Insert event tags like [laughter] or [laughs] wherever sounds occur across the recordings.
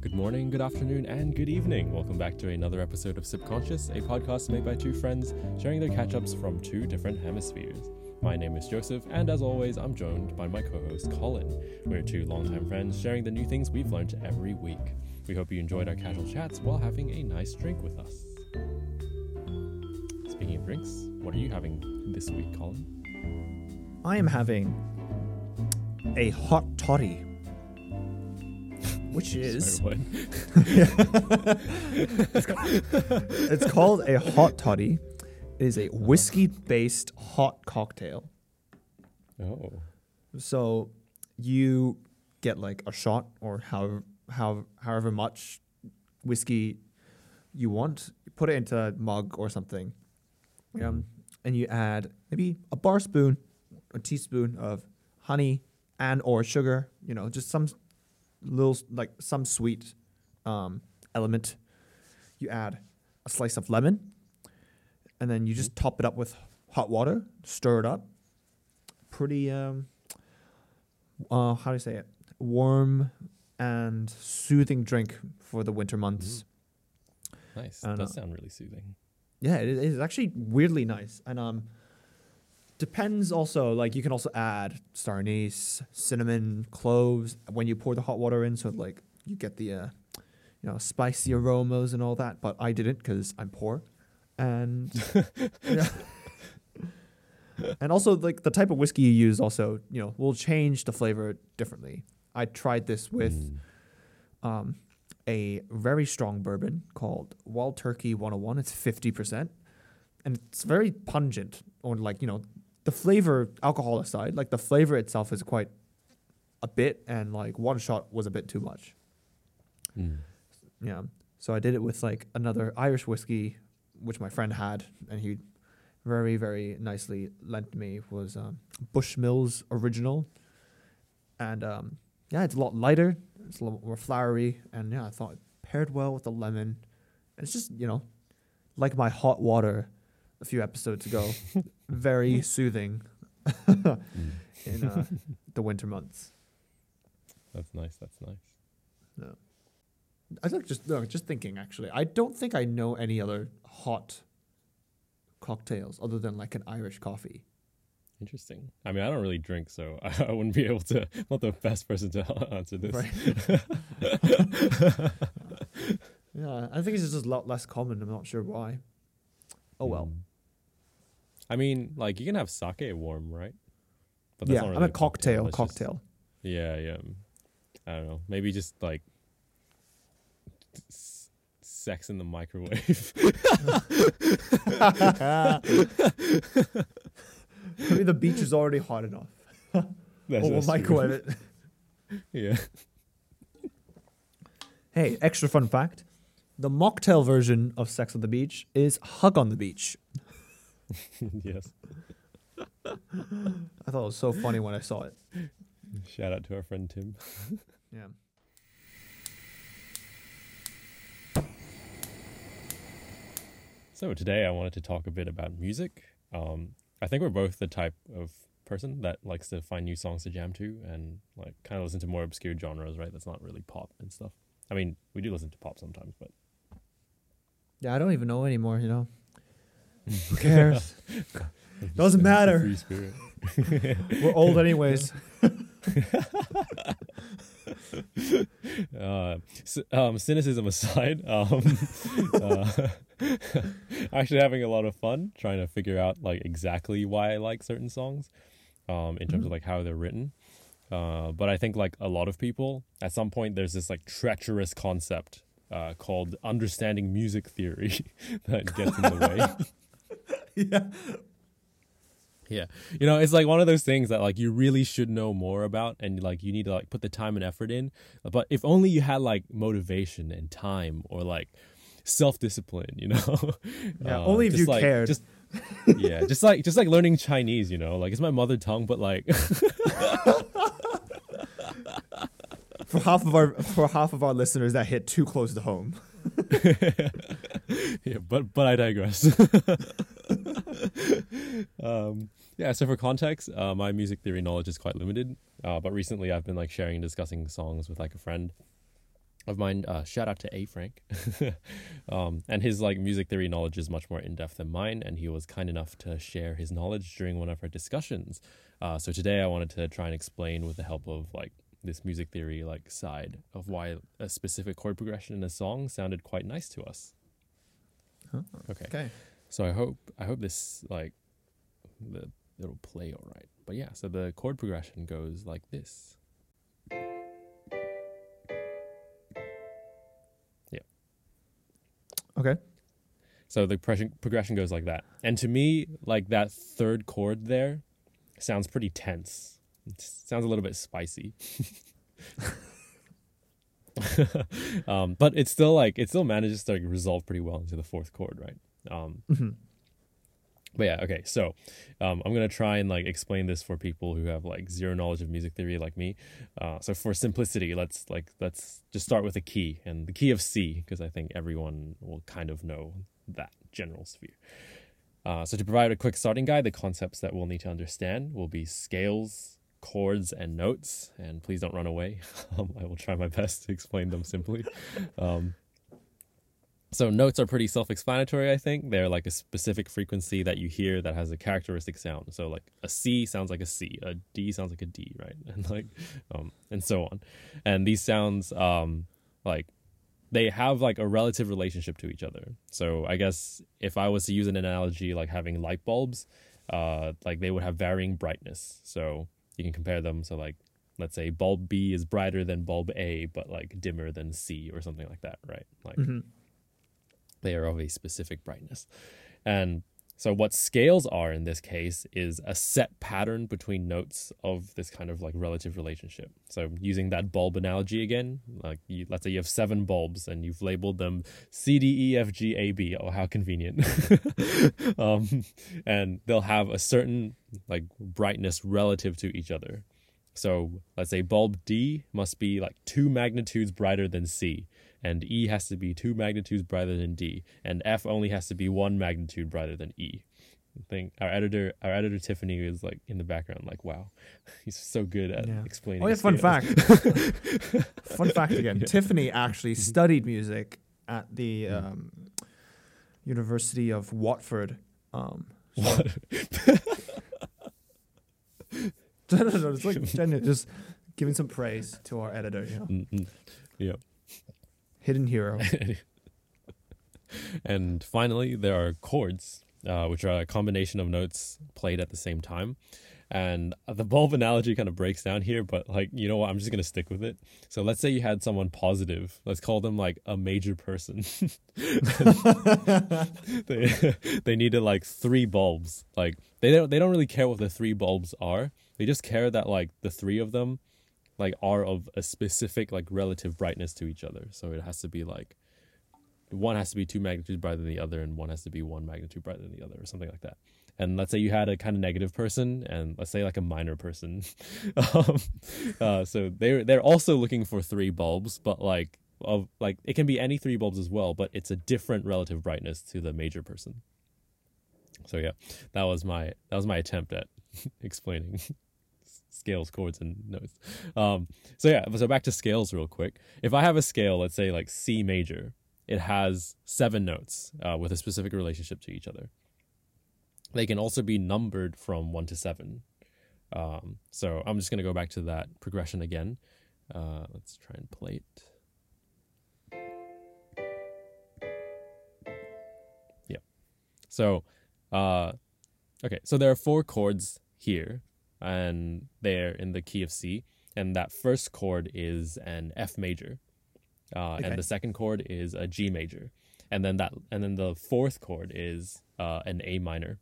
Good morning, good afternoon, and good evening. Welcome back to another episode of Subconscious, a podcast made by two friends sharing their catch ups from two different hemispheres. My name is Joseph, and as always, I'm joined by my co host Colin. We're two longtime friends sharing the new things we've learned every week. We hope you enjoyed our casual chats while having a nice drink with us. Speaking of drinks, what are you having this week, Colin? I am having a hot toddy, which is Sorry, [laughs] [laughs] it's called a hot toddy. It is a whiskey-based hot cocktail. Oh, So you get like a shot or however how however much whiskey you want. You put it into a mug or something, um, and you add maybe a bar spoon, a teaspoon of honey and or sugar. You know, just some little like some sweet um, element. You add a slice of lemon, and then you just top it up with hot water. Stir it up. Pretty um, uh, how do you say it? Warm and soothing drink for the winter months. nice. I don't Does sound really soothing. Yeah, it is actually weirdly nice. And um depends also like you can also add star anise, cinnamon, cloves when you pour the hot water in so like you get the uh you know spicy aromas and all that, but I didn't cuz I'm poor. And [laughs] and also like the type of whiskey you use also, you know, will change the flavor differently. I tried this with Mm. um, a very strong bourbon called Wild Turkey 101. It's 50%. And it's very pungent, or like, you know, the flavor, alcohol aside, like the flavor itself is quite a bit, and like one shot was a bit too much. Mm. Yeah. So I did it with like another Irish whiskey, which my friend had, and he very, very nicely lent me was um, Bushmills Original. And um, yeah, it's a lot lighter, it's a lot more flowery, and yeah, I thought it paired well with the lemon. And it's just, you know, like my hot water a few episodes ago, [laughs] very soothing [laughs] in uh, the winter months. That's nice. That's nice. No. I think just no, just thinking actually. I don't think I know any other hot cocktails other than like an Irish coffee. Interesting. I mean, I don't really drink, so I, [laughs] I wouldn't be able to. I'm not the best person to [laughs] answer this. Right. Yeah, I think it's just a lot less common. I'm not sure why. Oh well. Mm. I mean, like you can have sake warm, right? But yeah, not I'm a cocktail. just- cocktail. yeah, yeah. I don't know. Maybe just like s- sex in the microwave. [laughs] Maybe the beach is already hot enough. [laughs] That's, or we'll microwave it. [laughs] Yeah. Hey, extra fun fact: the mocktail version of Sex on the Beach is Hug on the Beach. [laughs] yes. I thought it was so funny when I saw it. Shout out to our friend Tim. [laughs] Yeah. So today I wanted to talk a bit about music. Um, I think we're both the type of person that likes to find new songs to jam to and like kind of listen to more obscure genres, right? That's not really pop and stuff. I mean, we do listen to pop sometimes, but Yeah, I don't even know anymore. You know. Who cares? [laughs] Doesn't matter. [laughs] We're old anyways. [laughs] uh, um, cynicism aside, um, uh, actually having a lot of fun trying to figure out like exactly why I like certain songs, um, in terms of Mhm. like how they're written. Uh, but I think like a lot of people, at some point, there's this like treacherous concept uh, called understanding music theory that gets in the way. [laughs] yeah. Yeah. You know, it's like one of those things that like you really should know more about and like you need to like put the time and effort in. But if only you had like motivation and time or like self-discipline, you know. [laughs] Yeah, Uh, only if just you like- cared. Just [laughs] Yeah, just like just like learning Chinese, you know. Like it's my mother tongue, but like For half of our for half of our listeners, that hit too close to home. yeah, but but I digress. [laughs] um, yeah, so for context, uh, my music theory knowledge is quite limited. Uh, but recently, I've been like sharing and discussing songs with like a friend, of mine. Uh, shout out to A Frank, [laughs] um, and his like music theory knowledge is much more in depth than mine, and he was kind enough to share his knowledge during one of our discussions. Uh, so today I wanted to try and explain with the help of like this music theory like side of why a specific chord progression in a song sounded quite nice to us. Huh. Okay. Okay. So I hope I hope this like the it'll play all right. But yeah, so the chord progression goes like this. Yeah. Okay. So the progression progression goes like that. And to me, like that third chord there sounds pretty tense. It sounds a little bit spicy. [laughs] um, but it's still like it still manages to like resolve pretty well into the fourth chord, right? Um, Mhm. but yeah, okay. So um, I'm gonna try and like explain this for people who have like zero knowledge of music theory like me. Uh, so for simplicity, let's like let's just start with a key and the key of C because I think everyone will kind of know that general sphere. Uh, so to provide a quick starting guide, the concepts that we'll need to understand will be scales, chords, and notes. And please don't run away. [laughs] um, I will try my best to explain them simply. Um, so notes are pretty self-explanatory. I think they're like a specific frequency that you hear that has a characteristic sound. So like a C sounds like a C, a D sounds like a D, right? [laughs] And like, um, and so on. And these sounds, um, like they have like a relative relationship to each other. So I guess if I was to use an analogy like having light bulbs, uh, like they would have varying brightness. So you can compare them. So like, let's say bulb B is brighter than bulb A, but like dimmer than C or something like that, right? Like Mhm. They are of a specific brightness. And so what scales are in this case is a set pattern between notes of this kind of like relative relationship. So using that bulb analogy again, like you, let's say you have seven bulbs and you've labeled them C D E F G A B. Oh, how convenient! [laughs] um, and they'll have a certain like brightness relative to each other. So let's say bulb D must be like two magnitudes brighter than C, and E has to be two magnitudes brighter than D, and F only has to be one magnitude brighter than E. I think our editor, our editor Tiffany, is like in the background, like, "Wow, [laughs] he's so good at Yeah. explaining." Oh yeah, fun scales." fact. [laughs] fun fact again. Tiffany [laughs] actually Mm-hmm. studied music at the Mm. um, University of Watford. Um, What? no, no, no, it's like genuine, just giving some praise to our editor. You know, Mm, mm. Hidden hero. [laughs] and finally, there are chords, uh, which are a combination of notes played at the same time. And the bulb analogy kind of breaks down here, but like, you know what? I'm just going to stick with it. So let's say you had someone positive. Let's call them like a major person. [laughs] they, they needed like three bulbs. Like they don't, they don't really care what the three bulbs are. They just care that like the three of them like are of a specific like relative brightness to each other. So it has to be like one has to be two magnitudes brighter than the other, and one has to be one magnitude brighter than the other, or something like that. And let's say you had a kind of negative person, and let's say like a minor person. [laughs] um, uh, so they're they're also looking for three bulbs, but like of like it can be any three bulbs as well, but it's a different relative brightness to the major person. So yeah, that was my that was my attempt at [laughs] explaining scales, chords, and notes. Um, so yeah, so back to scales real quick. If I have a scale, let's say like C major, it has seven notes uh, with a specific relationship to each other. They can also be numbered from one to seven. Um, so I'm just to go back to that progression again. Uh, let's try and play it. Yeah. So, uh, okay. So there are four chords here, and they're in the key of C. And that first chord is an F major, uh, Okay. and the second chord is a G major, and then that, and then the fourth chord is uh, an A minor.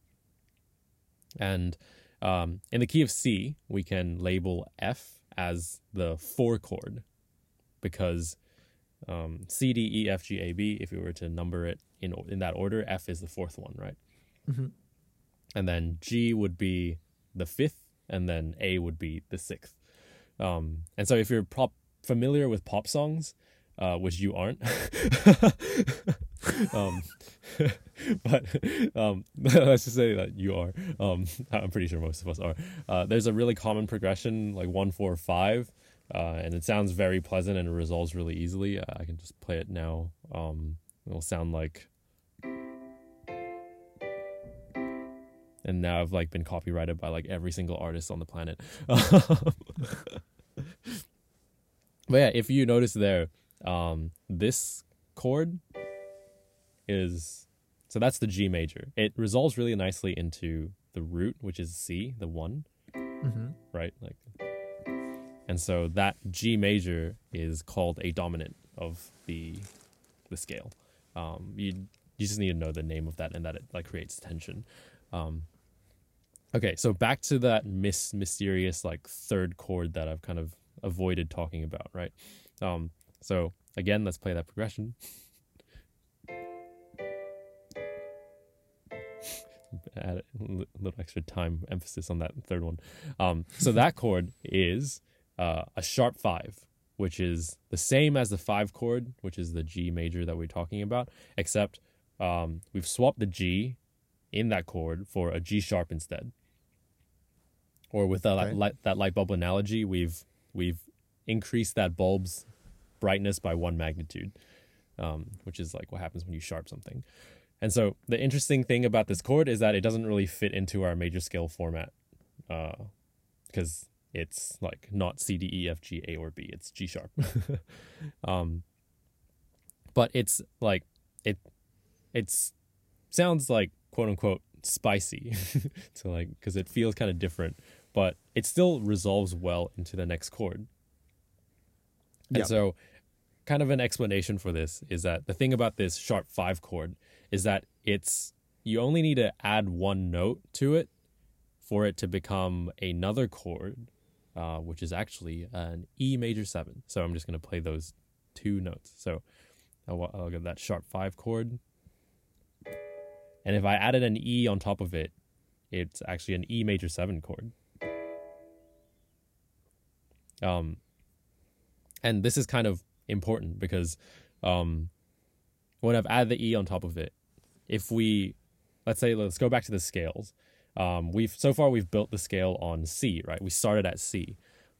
And um, in the key of C, we can label F as the four chord because um, C, D, E, F, G, A, B, if we were to number it in, in that order, F is the fourth one, right? Mhm. And then G would be the fifth, and then A would be the sixth. Um, and so if you're pop familiar with pop songs, uh, which you aren't, [laughs] um, [laughs] but um, [laughs] let's just say that you are. Um, I'm pretty sure most of us are. Uh, there's a really common progression, like one, four, five, uh, and it sounds very pleasant and it resolves really easily. I can just play it now. Um, it'll sound like. And now I've like been copyrighted by like every single artist on the planet. [laughs] but yeah, if you notice there, um, this chord is so that's the G major. It resolves really nicely into the root, which is C, the one, Mm-hmm. right? Like, and so that G major is called a dominant of the the scale. Um, you you just need to know the name of that and that it like creates tension. Um, okay, so back to that mis- mysterious like third chord that I've kind of avoided talking about, right? Um, so again, let's play that progression. [laughs] Add a little extra time emphasis on that third one. Um, so that [laughs] chord is uh, a sharp five, which is the same as the five chord, which is the G major that we're talking about, except um, we've swapped the G in that chord for a G sharp instead. Or with that Okay. light, that light bulb analogy, we've we've increased that bulb's brightness by one magnitude, um, which is like what happens when you sharp something. And so the interesting thing about this chord is that it doesn't really fit into our major scale format, because it's like not C D E F G A or B. It's G sharp. [laughs] um, but it's like it it's sounds like quote unquote spicy [laughs] to like because it feels kind of different, but it still resolves well into the next chord. And Yeah. so, kind of an explanation for this is that the thing about this sharp five chord is that it's you only need to add one note to it for it to become another chord, uh, which is actually an E major seven. So I'm just going to play those two notes. So I'll, I'll get that sharp five chord. And if I added an E on top of it, it's actually an E major seven chord. Um, and this is kind of important because um, when I've added the E on top of it, if we, let's say, let's go back to the scales. Um, we've so far we've built the scale on C, right? We started at C,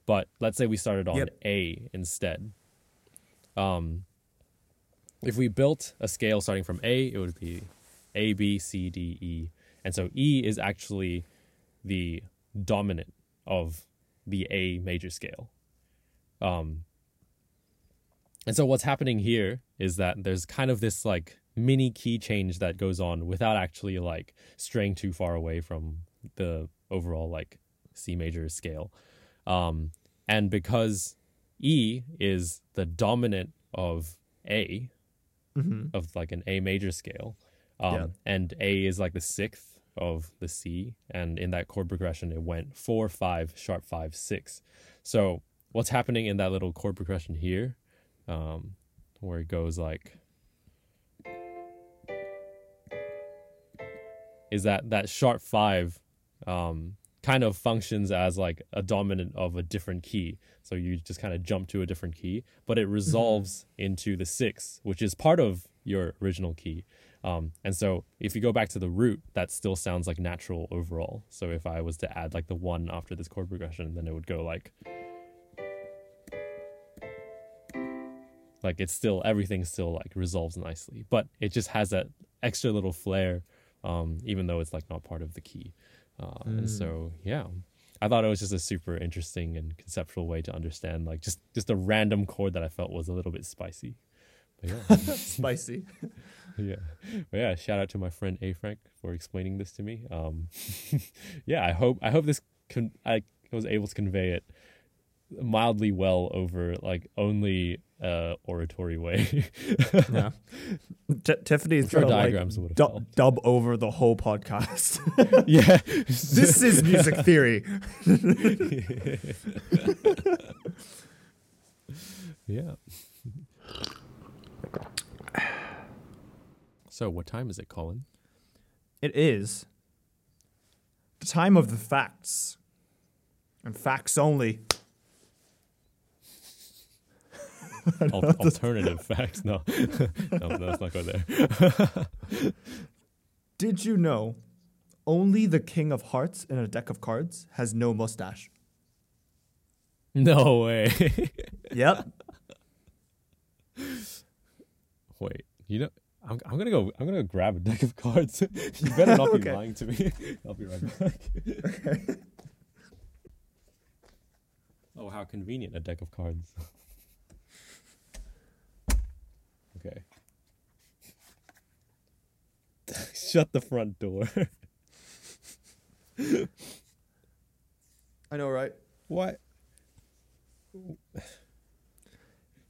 but let's say we started on Yep. A instead. Um, if we built a scale starting from A, it would be A, B, C, D, E, and so E is actually the dominant of the A major scale. Um, and so what's happening here is that there's kind of this like mini key change that goes on without actually like straying too far away from the overall like C major scale. Um, and because E is the dominant of A, Mm-hmm. of like an A major scale. Um, Yeah. And A is like the sixth of the C. And in that chord progression, it went four, five, sharp five, six. So what's happening in that little chord progression here, um, where it goes like, is that that sharp five um, kind of functions as like a dominant of a different key. So you just kind of jump to a different key, but it resolves into the six, which is part of your original key. Um, and so if you go back to the root, that still sounds like natural overall. So if I was to add like the one after this chord progression, then it would go like. Like it's still everything still like resolves nicely, but it just has that extra little flair, um, even though it's like not part of the key. Uh, And Mm. so yeah, I thought it was just a super interesting and conceptual way to understand like just just a random chord that I felt was a little bit spicy. Yeah, [laughs] Spicy. [laughs] yeah, but yeah. Shout out to my friend A Frank for explaining this to me. Um, [laughs] yeah, I hope I hope this con- I was able to convey it mildly well over like only uh oratory way. yeah. T- Tiffany's sure diagrams like du- dub over the whole podcast. yeah, this is music theory. yeah. So, what time is it, Colin? It is the time of the facts, and facts only. Al- [laughs] alternative facts? No, no, [laughs] no, let's not go there. [laughs] Did you know only the King of Hearts in a deck of cards has no mustache? No way. Yep. Wait, you know, I'm, I'm gonna go. I'm gonna go grab a deck of cards. [laughs] you better not be [laughs] Okay. lying to me. [laughs] I'll be right back. Okay. Oh, how convenient a deck of cards. okay. Shut the front door. I know, right? What?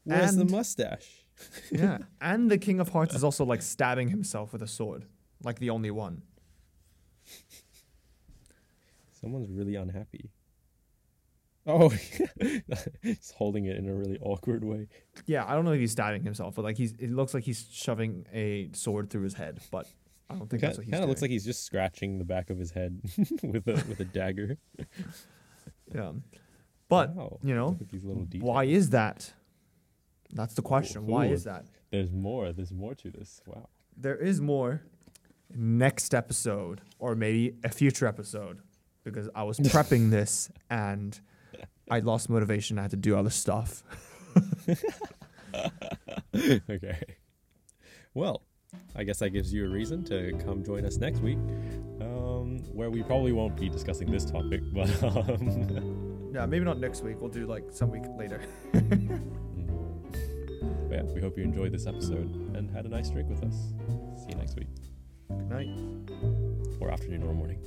Where's the mustache? Yeah. [laughs] and the King of Hearts is also like stabbing himself with a sword, like the only one. Someone's really unhappy. Oh, [laughs] he's holding it in a really awkward way. Yeah, I don't know if he's stabbing himself, but like he's it looks like he's shoving a sword through his head, but I don't think Kind that's what he's Kind of looks like he's just scratching the back of his head [laughs] with a with a dagger. Yeah. But, Wow, you know, look at these little details. why is that? That's the question. Why is that? There's more. There's more to this. Wow. There is more next episode or maybe a future episode because I was [laughs] prepping this and I lost motivation. I had to do other stuff. [laughs] okay. Well, I guess that gives you a reason to come join us next week, um, where we probably won't be discussing this topic, but [laughs] um, Yeah, maybe not next week. We'll do like some week later yeah, we hope you enjoyed this episode and had a nice drink with us. See you next week. Good night. Or afternoon or morning.